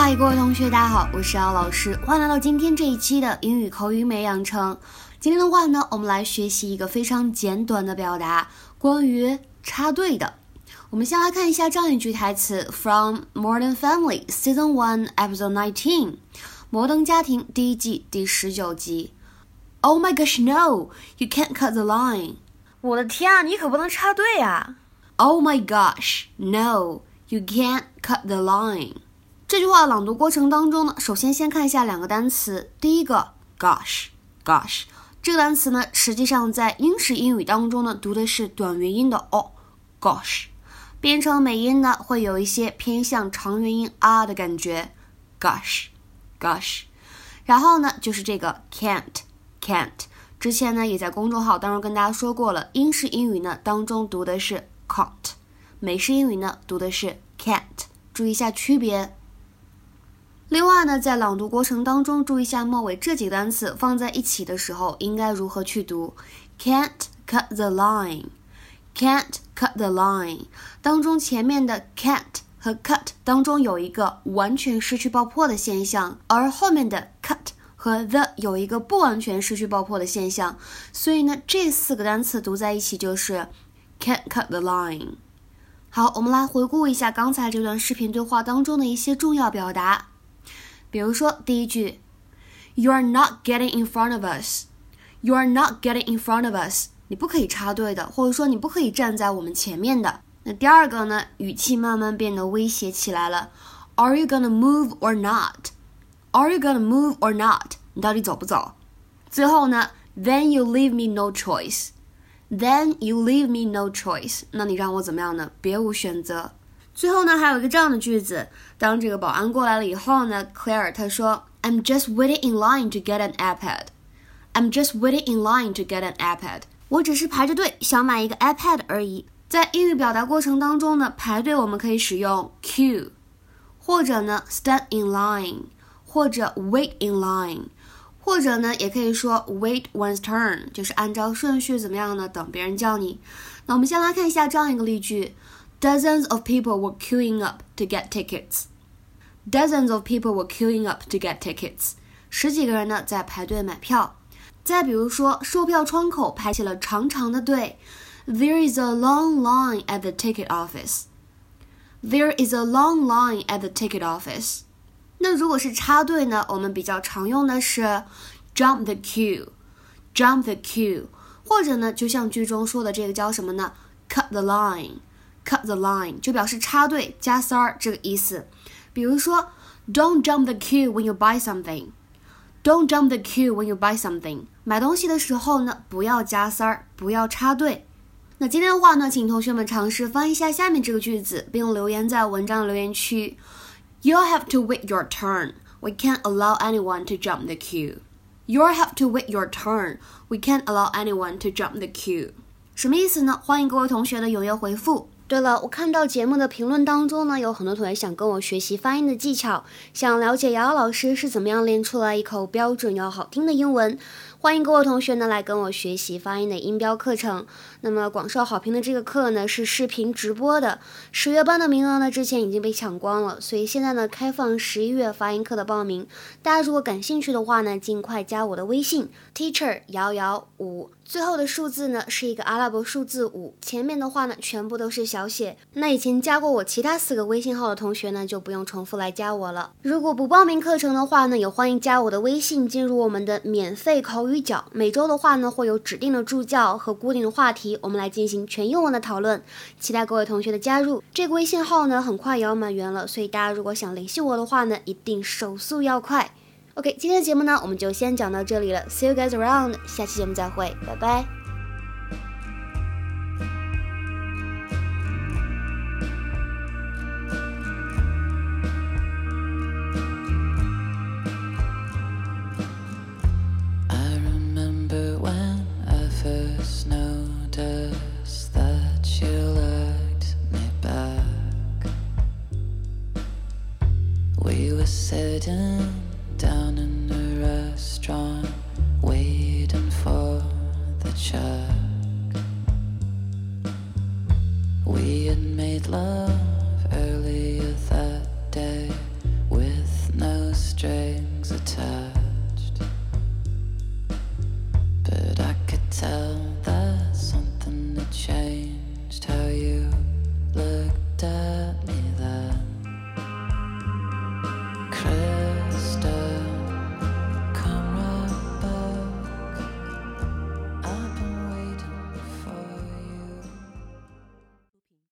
嗨，各位同学，大家好，我是姚老师，欢迎来到今天这一期的英语口语美养成。今天的话呢，我们来学习一个非常简短的表达，关于插队的。我们先来看一下这样一句台词：From Modern Family Season One Episode Nineteen，摩登家庭第一季第十九集。Oh my gosh, no! You can't cut the line. 我的天啊，你可不能插队啊！Oh my gosh, no! You can't cut the line. 这句话朗读过程当中呢，首先先看一下两个单词。第一个，gosh，gosh，这个单词呢，实际上在英式英语当中呢，读的是短元音的 o，gosh。变成美音呢，会有一些偏向长元音啊的感觉，gosh，gosh。然后呢，就是这个 can't，can't。之前呢，也在公众号当中跟大家说过了，英式英语呢当中读的是 can't，美式英语呢读的是 can't，注意一下区别。另外呢，在朗读过程当中，注意一下末尾这几个单词放在一起的时候应该如何去读，can't cut the line。Can't cut the line 当中前面的 can't 和 cut 当中有一个完全失去爆破的现象，而后面的 cut 和 the 有一个不完全失去爆破的现象，所以呢，这四个单词读在一起就是 can't cut the line。好，我们来回顾一下刚才这段视频对话当中的一些重要表达，比如说第一句，You are not getting in front of us. You are not getting in front of us. 你不可以插队的，或者说你不可以站在我们前面的。那第二个呢？语气慢慢变得威胁起来了。Are you gonna move or not? Are you gonna move or not? 你到底走不走？最后呢？Then you leave me no choice. Then you leave me no choice. 那你让我怎么样呢？别无选择。最后呢，还有一个这样的句子：当这个保安过来了以后呢，Claire 她说，I'm just waiting in line to get an iPad. I'm just waiting in line to get an iPad. 我只是排着队想买一个 iPad 而已。在英语表达过程当中呢，排队我们可以使用 queue，或者呢 stand in line，或者 wait in line，或者呢也可以说 wait one's turn，就是按照顺序怎么样呢？等别人叫你。那我们先来看一下这样一个例句 ：Dozens of people were queuing up to get tickets. Dozens of people were queuing up to get tickets. 十几个人呢在排队买票。再比如说，售票窗口排起了长长的队。There is a long line at the ticket office. There is a long line at the ticket office. 那如果是插队呢？我们比较常用的是 jump the queue, jump the queue，或者呢，就像句中说的这个叫什么呢？cut the line, cut the line 就表示插队加塞儿这个意思。比如说，Don't jump the queue when you buy something. Don't jump the queue when you buy something. 买东西的时候呢，不要加塞儿，不要插队。那今天的话呢，请同学们尝试翻译一下下面这个句子，并留言在文章的留言区。You'll have to wait your turn. We can't allow anyone to jump the queue. You'll have to wait your turn. We can't allow anyone to jump the queue. 什么意思呢？欢迎各位同学的踊跃回复。 对了，我看到节目的评论当中呢，有很多同学想跟我学习发音的技巧，想了解瑶瑶老师是怎么样练出来一口标准又好听的英文。欢迎各位同学呢来跟我学习发音的音标课程。那么广受好评的这个课呢是视频直播的，十月班的名额呢之前已经被抢光了，所以现在呢开放十一月发音课的报名。大家如果感兴趣的话呢，尽快加我的微信 teacher 瑶瑶五，最后的数字呢是一个阿拉伯数字五，前面的话呢全部都是小写。那以前加过我其他四个微信号的同学呢就不用重复来加我了。如果不报名课程的话呢，也欢迎加我的微信进入我们的免费口。语角每周的话呢，会有指定的助教和固定的话题，我们来进行全英文的讨论。期待各位同学的加入。这个微信号呢，很快也要满员了，所以大家如果想联系我的话呢，一定手速要快。OK，今天的节目呢，我们就先讲到这里了。See you guys around，下期节目再会，拜拜。sitting down in a restaurant waiting for the check. We had made love earlier that day with no strings attached, but I could tell.